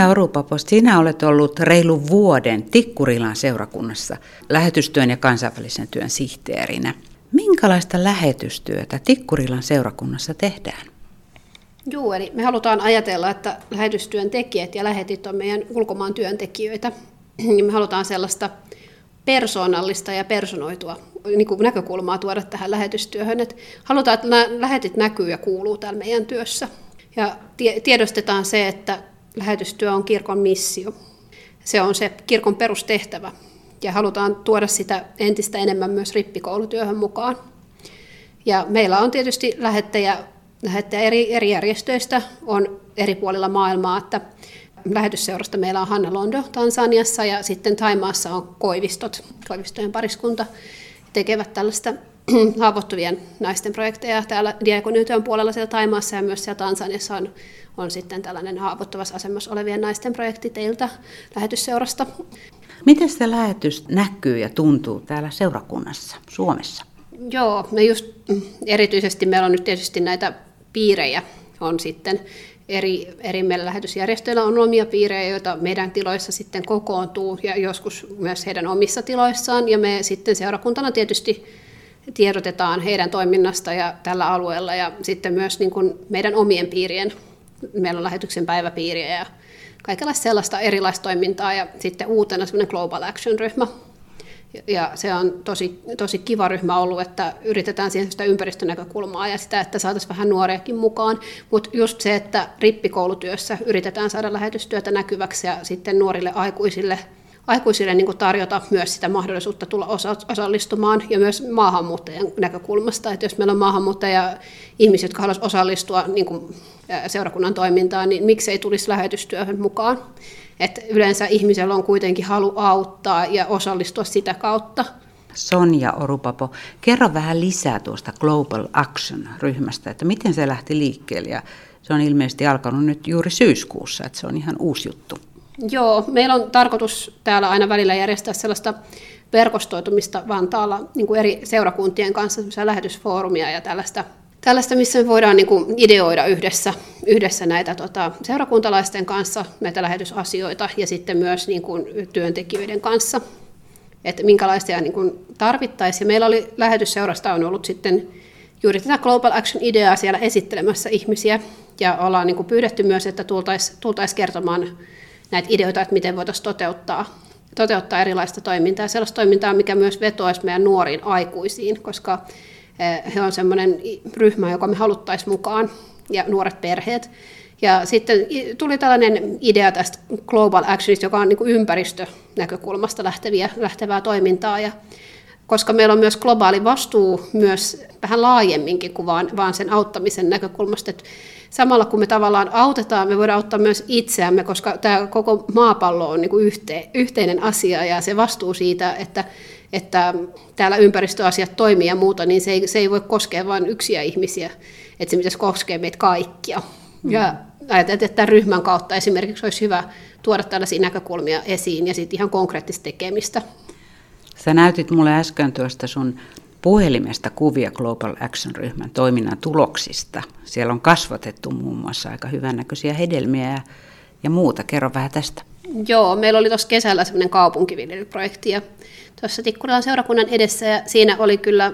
Sonja Orupapo, sinä olet ollut reilu vuoden Tikkurilan seurakunnassa lähetystyön ja kansainvälisen työn sihteerinä. Minkälaista lähetystyötä Tikkurilan seurakunnassa tehdään? Joo, eli me halutaan ajatella, että lähetystyön tekijät ja lähetit on meidän ulkomaan työntekijöitä. Me halutaan sellaista persoonallista ja personoitua niin kuin näkökulmaa tuoda tähän lähetystyöhön. Että halutaan, että lähetit näkyy ja kuuluu täällä meidän työssä. Ja tiedostetaan se, että lähetystyö on kirkon missio. Se on se kirkon perustehtävä. Ja halutaan tuoda sitä entistä enemmän myös rippikoulutyöhön mukaan. Ja meillä on tietysti lähettäjä, lähettäjä eri, eri järjestöistä on eri puolilla maailmaa, että lähetysseurasta meillä on Hanna Londo Tansaniassa ja sitten Taimaassa on Koivistot, Koivistojen pariskunta, tekevät tällaista haavoittuvien naisten projekteja täällä diakonityön puolella siellä Taimaassa ja myös siellä Tansaniassa on, on sitten tällainen haavoittuvassa asemassa olevien naisten projekti teiltä lähetysseurasta. Miten se lähetys näkyy ja tuntuu täällä seurakunnassa Suomessa? Joo, me just erityisesti meillä on nyt tietysti näitä piirejä on sitten eri, eri meillä lähetysjärjestöillä on omia piirejä, joita meidän tiloissa sitten kokoontuu ja joskus myös heidän omissa tiloissaan. Ja me sitten seurakuntana tietysti tiedotetaan heidän toiminnasta ja tällä alueella ja sitten myös niin kuin meidän omien piirien, meillä on lähetyksen päiväpiiriä ja kaikenlaista sellaista erilaista toimintaa ja sitten uutena semmoinen Global Action-ryhmä, ja se on tosi, tosi kiva ryhmä ollut, että yritetään siihen sitä ympäristönäkökulmaa ja sitä, että saataisiin vähän nuoriakin mukaan. Mutta just se, että rippikoulutyössä yritetään saada lähetystyötä näkyväksi ja sitten nuorille aikuisille, aikuisille niin tarjota myös sitä mahdollisuutta tulla osa, osallistumaan ja myös maahanmuuttajien näkökulmasta. Että jos meillä on maahanmuuttaja ihmisiä, jotka haluaisivat osallistua niin kuin seurakunnan toimintaan, niin miksei tulisi lähetystyöhön mukaan. Et yleensä ihmisellä on kuitenkin halu auttaa ja osallistua sitä kautta. Sonja Orupapo, kerro vähän lisää tuosta Global Action-ryhmästä, että miten se lähti liikkeelle ja se on ilmeisesti alkanut nyt juuri syyskuussa, että se on ihan uusi juttu. Joo, meillä on tarkoitus täällä aina välillä järjestää sellaista verkostoitumista Vantaalla niin kuin eri seurakuntien kanssa, lähetysfoorumia ja tällaista tällaista, missä me voidaan niin kuin ideoida yhdessä, yhdessä näitä tota, seurakuntalaisten kanssa näitä lähetysasioita ja sitten myös niin kuin työntekijöiden kanssa, että minkälaisia niin kuin tarvittaisiin. Meillä oli lähetysseurasta on ollut sitten juuri tätä Global Action-ideaa siellä esittelemässä ihmisiä ja ollaan niin kuin pyydetty myös, että tultaisiin tultais kertomaan näitä ideoita, että miten voitaisiin toteuttaa, toteuttaa erilaista toimintaa, sellaista toimintaa, mikä myös vetoaisi meidän nuoriin aikuisiin, koska Eh, he on semmoinen ryhmä, joka me haluttaisiin mukaan, ja nuoret perheet. Ja sitten tuli tällainen idea tästä Global Actionista, joka on niin ympäristönäkökulmasta lähteviä, lähtevää toimintaa. Ja koska meillä on myös globaali vastuu myös vähän laajemminkin kuin vaan, vaan sen auttamisen näkökulmasta. Että samalla kun me tavallaan autetaan, me voidaan auttaa myös itseämme, koska tämä koko maapallo on niin kuin yhte, yhteinen asia ja se vastuu siitä, että että täällä ympäristöasiat toimii ja muuta, niin se ei, se ei voi koskea vain yksiä ihmisiä, että se pitäisi koskea meitä kaikkia. Mm. Ja ajateltiin, että tämän ryhmän kautta esimerkiksi olisi hyvä tuoda tällaisia näkökulmia esiin ja sitten ihan konkreettista tekemistä. Sä näytit mulle äsken tuosta sun puhelimesta kuvia Global Action-ryhmän toiminnan tuloksista. Siellä on kasvatettu muun muassa aika hyvännäköisiä hedelmiä ja, ja muuta. Kerro vähän tästä. Joo, meillä oli tuossa kesällä semmoinen kaupunkiviljelyprojekti ja tuossa Tikkurilan seurakunnan edessä ja siinä oli kyllä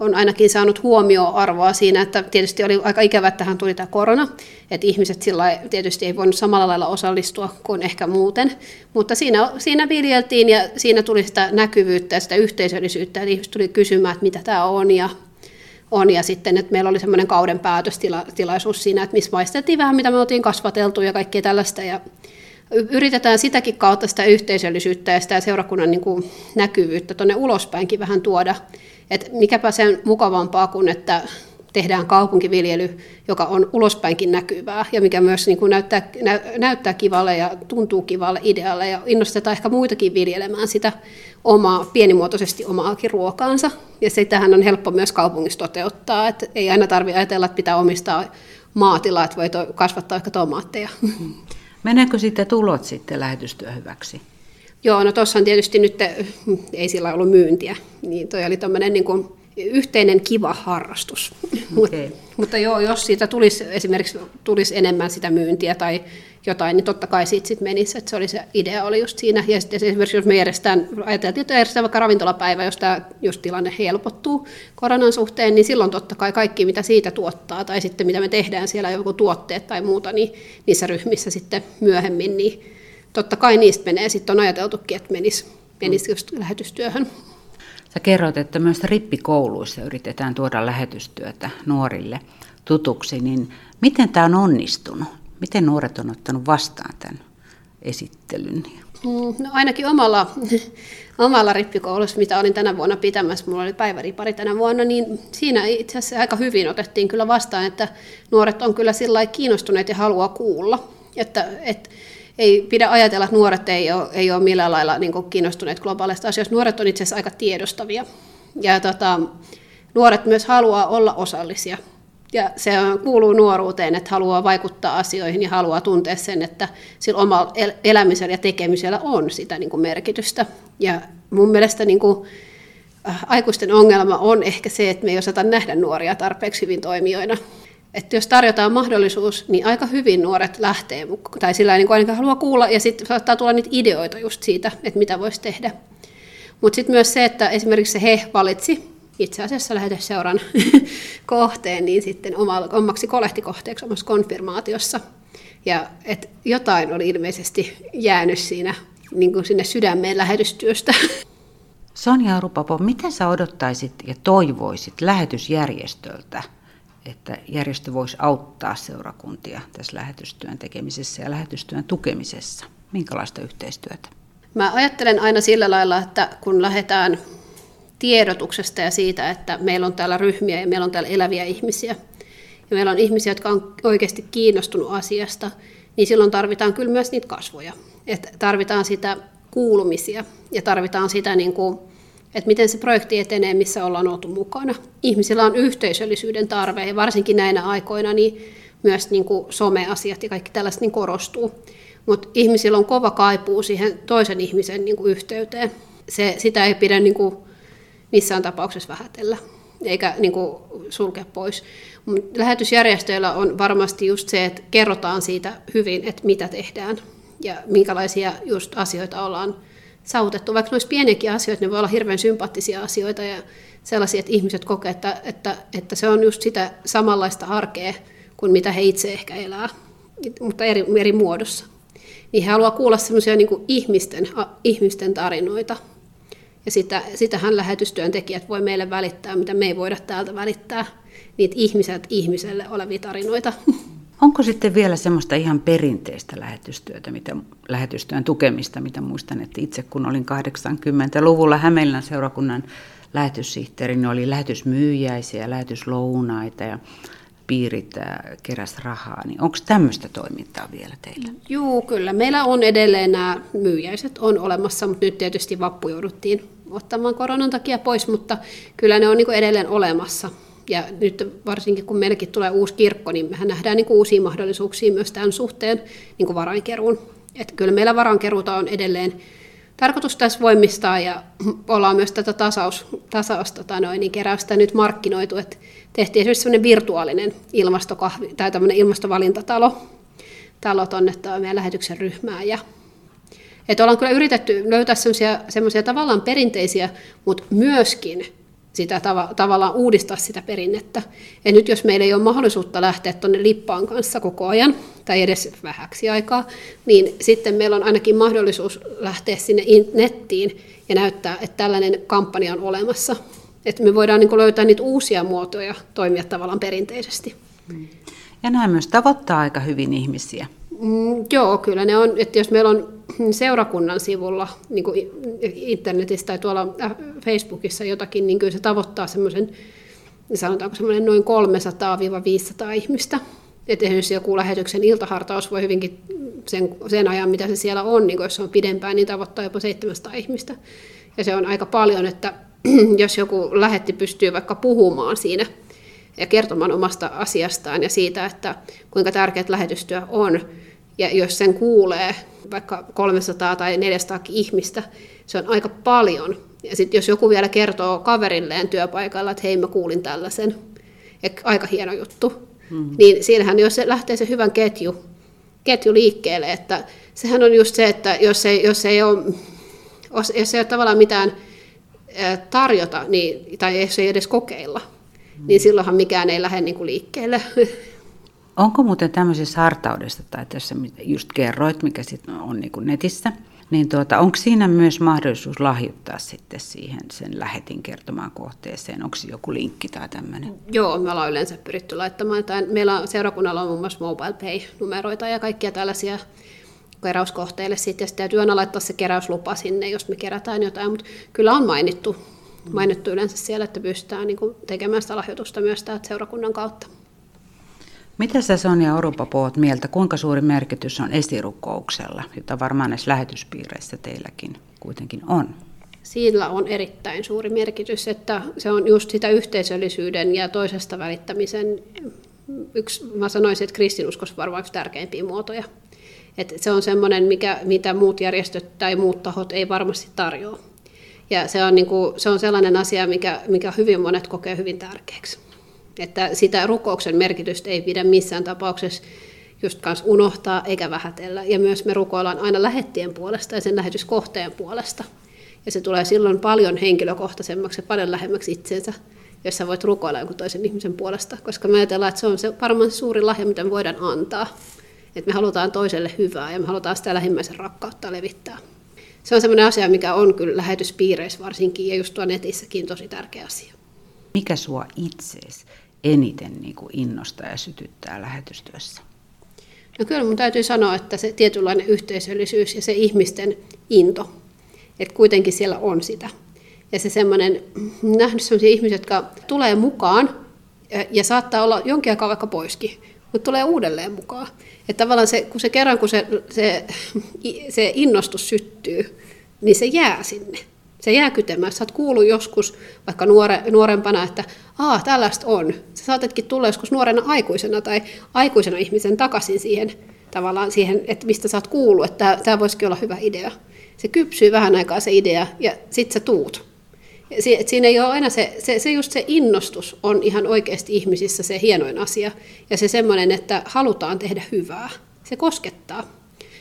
on ainakin saanut huomioarvoa siinä, että tietysti oli aika ikävä, että tähän tuli tämä korona, että ihmiset sillä tietysti ei voinut samalla lailla osallistua kuin ehkä muuten, mutta siinä, siinä viljeltiin ja siinä tuli sitä näkyvyyttä ja sitä yhteisöllisyyttä, että ihmiset tuli kysymään, että mitä tämä on ja on. Ja sitten, että meillä oli semmoinen kauden päätöstilaisuus siinä, että missä maisteltiin vähän, mitä me oltiin kasvateltu ja kaikkea tällaista. Ja yritetään sitäkin kautta sitä yhteisöllisyyttä ja sitä seurakunnan niin kuin näkyvyyttä tuonne ulospäinkin vähän tuoda. Et mikäpä sen mukavampaa kuin, että tehdään kaupunkiviljely, joka on ulospäinkin näkyvää ja mikä myös niin kuin näyttää, nä, näyttää kivalle ja tuntuu kivalle idealle ja innostetaan ehkä muitakin viljelemään sitä omaa, pienimuotoisesti omaakin ruokaansa. Ja sitähän on helppo myös kaupungissa toteuttaa, että ei aina tarvitse ajatella, että pitää omistaa maatilaa, että voi kasvattaa ehkä tomaatteja. Meneekö sitten tulot sitten lähetystyö hyväksi? Joo, no tuossa on tietysti nyt, ei sillä ollut myyntiä, niin toi oli tämmöinen niin kuin yhteinen kiva harrastus. Okay. Mutta joo, jos siitä tulisi esimerkiksi tulisi enemmän sitä myyntiä tai jotain, niin totta kai siitä sitten menisi. Että se oli se idea oli just siinä. Ja sitten esimerkiksi jos me järjestetään, ajateltiin, että järjestetään vaikka ravintolapäivä, jos tämä just tilanne helpottuu koronan suhteen, niin silloin totta kai kaikki, mitä siitä tuottaa, tai sitten mitä me tehdään siellä, joku tuotteet tai muuta, niin niissä ryhmissä sitten myöhemmin, niin totta kai niistä menee. Sitten on ajateltukin, että menisi, menisi just lähetystyöhön. Sä kerroit, että myös rippikouluissa yritetään tuoda lähetystyötä nuorille tutuksi, niin miten tämä on onnistunut? Miten nuoret on ottanut vastaan tämän esittelyn? Mm, no ainakin omalla, omalla rippikoulussa, mitä olin tänä vuonna pitämässä, mulla oli päiväripari tänä vuonna, niin siinä itse asiassa aika hyvin otettiin kyllä vastaan, että nuoret on kyllä sillä kiinnostuneet ja haluaa kuulla. Että, että ei pidä ajatella, että nuoret ei ole, ei ole millään lailla niin kiinnostuneet globaaleista asioista. Nuoret on itse asiassa aika tiedostavia. Ja tota, nuoret myös haluaa olla osallisia. Ja se kuuluu nuoruuteen, että haluaa vaikuttaa asioihin ja haluaa tuntea sen, että sillä omalla elämisellä ja tekemisellä on sitä niin kuin merkitystä. Ja mun mielestä niin kuin, äh, aikuisten ongelma on ehkä se, että me ei osata nähdä nuoria tarpeeksi hyvin toimijoina että jos tarjotaan mahdollisuus, niin aika hyvin nuoret lähtee tai sillä niin ainakaan haluaa kuulla, ja sitten saattaa tulla niitä ideoita just siitä, että mitä voisi tehdä. Mutta sitten myös se, että esimerkiksi se he valitsi itse asiassa lähetysseuran kohteen, niin sitten omaksi kolehtikohteeksi omassa konfirmaatiossa. Ja että jotain oli ilmeisesti jäänyt siinä niin kuin sinne sydämeen lähetystyöstä. Sonja Rupapo, mitä sä odottaisit ja toivoisit lähetysjärjestöltä että järjestö voisi auttaa seurakuntia tässä lähetystyön tekemisessä ja lähetystyön tukemisessa? Minkälaista yhteistyötä? Mä ajattelen aina sillä lailla, että kun lähdetään tiedotuksesta ja siitä, että meillä on täällä ryhmiä ja meillä on täällä eläviä ihmisiä, ja meillä on ihmisiä, jotka on oikeasti kiinnostunut asiasta, niin silloin tarvitaan kyllä myös niitä kasvoja. Et tarvitaan sitä kuulumisia ja tarvitaan sitä niin kuin että miten se projekti etenee, missä ollaan oltu mukana. Ihmisillä on yhteisöllisyyden tarve ja varsinkin näinä aikoina niin myös niin kuin someasiat ja kaikki tällaiset niin korostuu. Mutta ihmisillä on kova kaipuu siihen toisen ihmisen niin kuin yhteyteen. Se, sitä ei pidä niin kuin missään tapauksessa vähätellä eikä niin kuin sulkea pois. Lähetysjärjestöillä on varmasti just se, että kerrotaan siitä hyvin, että mitä tehdään ja minkälaisia just asioita ollaan saavutettu. Vaikka olisi pieniäkin asioita, ne voi olla hirveän sympaattisia asioita ja sellaisia, että ihmiset kokee, että, että, että se on just sitä samanlaista arkea kuin mitä he itse ehkä elää, mutta eri, eri muodossa. Niin he haluaa kuulla semmoisia niin ihmisten, ihmisten tarinoita. Ja sitä, sitähän lähetystyöntekijät voi meille välittää, mitä me ei voida täältä välittää, niitä ihmiset ihmiselle olevia tarinoita. Onko sitten vielä semmoista ihan perinteistä lähetystyötä, mitä, lähetystyön tukemista, mitä muistan, että itse kun olin 80-luvulla Hämeenlinnan seurakunnan lähetyssihteeri, niin oli lähetysmyyjäisiä, lähetyslounaita ja piirit keräs rahaa, niin onko tämmöistä toimintaa vielä teillä? Joo, kyllä. Meillä on edelleen nämä myyjäiset on olemassa, mutta nyt tietysti vappu jouduttiin ottamaan koronan takia pois, mutta kyllä ne on niin edelleen olemassa. Ja nyt varsinkin kun meilläkin tulee uusi kirkko, niin mehän nähdään niin uusia mahdollisuuksia myös tämän suhteen niin kuin varainkeruun. Että kyllä meillä varankeruuta on edelleen tarkoitus tässä voimistaa ja ollaan myös tätä tasaus, tasaus tota noin, niin keräystä nyt markkinoitu, että tehtiin esimerkiksi sellainen virtuaalinen ilmastokahvi, tai tämmöinen ilmastovalintatalo talo tuonne meidän lähetyksen ryhmään ja että ollaan kyllä yritetty löytää semmoisia tavallaan perinteisiä, mutta myöskin sitä tav- tavallaan uudistaa sitä perinnettä. Ja nyt jos meillä ei ole mahdollisuutta lähteä tuonne lippaan kanssa koko ajan, tai edes vähäksi aikaa, niin sitten meillä on ainakin mahdollisuus lähteä sinne nettiin ja näyttää, että tällainen kampanja on olemassa. Että me voidaan niin löytää niitä uusia muotoja toimia tavallaan perinteisesti. Ja nämä myös tavoittaa aika hyvin ihmisiä. Mm, joo, kyllä ne on, että jos meillä on seurakunnan sivulla niin kuin internetissä tai tuolla äh, Facebookissa jotakin, niin kyllä se tavoittaa semmoisen, sanotaanko semmoinen noin 300-500 ihmistä. Että esimerkiksi joku lähetyksen iltahartaus voi hyvinkin sen, sen ajan, mitä se siellä on, niin jos se on pidempään, niin tavoittaa jopa 700 ihmistä. Ja se on aika paljon, että jos joku lähetti pystyy vaikka puhumaan siinä ja kertomaan omasta asiastaan ja siitä, että kuinka tärkeät lähetystyö on, ja jos sen kuulee vaikka 300 tai 400 ihmistä, se on aika paljon. Ja sitten jos joku vielä kertoo kaverilleen työpaikalla, että hei mä kuulin tällaisen, aika hieno juttu. Mm. Niin siinähän, jos se lähtee se hyvän ketju, ketju liikkeelle, että sehän on just se, että jos ei, jos ei ole, jos ei ole tavallaan mitään tarjota, niin, tai jos ei edes kokeilla, mm. niin silloinhan mikään ei lähde niin kuin liikkeelle. Onko muuten tämmöisessä hartaudesta, tai tässä just kerroit, mikä sitten on niin netissä, niin tuota, onko siinä myös mahdollisuus lahjoittaa sitten siihen sen lähetin kertomaan kohteeseen? Onko joku linkki tai tämmöinen? Joo, me ollaan yleensä pyritty laittamaan. Tämän, meillä on, seurakunnalla on muun muassa mobile pay-numeroita ja kaikkia tällaisia keräyskohteille sitten, ja sitten täytyy aina laittaa se keräyslupa sinne, jos me kerätään jotain, mutta kyllä on mainittu, mainittu yleensä siellä, että pystytään niin tekemään sitä lahjoitusta myös täältä seurakunnan kautta. Mitä sä Sonja Orupa puhut mieltä, kuinka suuri merkitys on esirukouksella, jota varmaan näissä lähetyspiireissä teilläkin kuitenkin on? Sillä on erittäin suuri merkitys, että se on just sitä yhteisöllisyyden ja toisesta välittämisen yksi, mä sanoisin, että kristinuskossa varmaan yksi tärkeimpiä muotoja. Et se on semmoinen, mikä, mitä muut järjestöt tai muut tahot ei varmasti tarjoa. Ja se on, niin kuin, se on sellainen asia, mikä, mikä hyvin monet kokee hyvin tärkeäksi. Että sitä rukouksen merkitystä ei pidä missään tapauksessa just kanssa unohtaa eikä vähätellä. Ja myös me rukoillaan aina lähettien puolesta ja sen lähetyskohteen puolesta. Ja se tulee silloin paljon henkilökohtaisemmaksi ja paljon lähemmäksi itsensä, jos sä voit rukoilla jonkun toisen ihmisen puolesta. Koska me ajatellaan, että se on se varmaan suuri lahja, mitä me voidaan antaa. Että me halutaan toiselle hyvää ja me halutaan sitä lähimmäisen rakkautta levittää. Se on sellainen asia, mikä on kyllä lähetyspiireissä varsinkin ja just tuo netissäkin tosi tärkeä asia. Mikä sua itseesi eniten niin kuin innostaa ja sytyttää lähetystyössä? No kyllä mun täytyy sanoa, että se tietynlainen yhteisöllisyys ja se ihmisten into, että kuitenkin siellä on sitä. Ja se semmoinen, nähnyt sellaisia ihmisiä, jotka tulee mukaan ja saattaa olla jonkin aikaa vaikka poiskin, mutta tulee uudelleen mukaan. Että tavallaan se, kun se kerran, kun se, se, se innostus syttyy, niin se jää sinne. Se jää kytemään. Sä oot kuullut joskus vaikka nuore, nuorempana, että Aa, tällaista on. Sä saatetkin tulla joskus nuorena aikuisena tai aikuisena ihmisen takaisin siihen, tavallaan siihen, että mistä sä oot kuullut, että tämä voisikin olla hyvä idea. Se kypsyy vähän aikaa se idea ja sitten sä tuut. Et siinä ei ole aina se, se, se, just se innostus on ihan oikeasti ihmisissä se hienoin asia. Ja se semmoinen, että halutaan tehdä hyvää. Se koskettaa.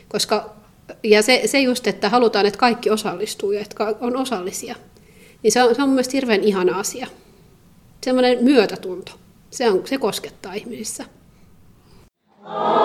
Koska, ja se, se just, että halutaan, että kaikki osallistuu ja että on osallisia. Niin se on, se on mun mielestä hirveän ihana asia. Semmoinen myötätunto. Se, on, se koskettaa ihmisissä. Oh.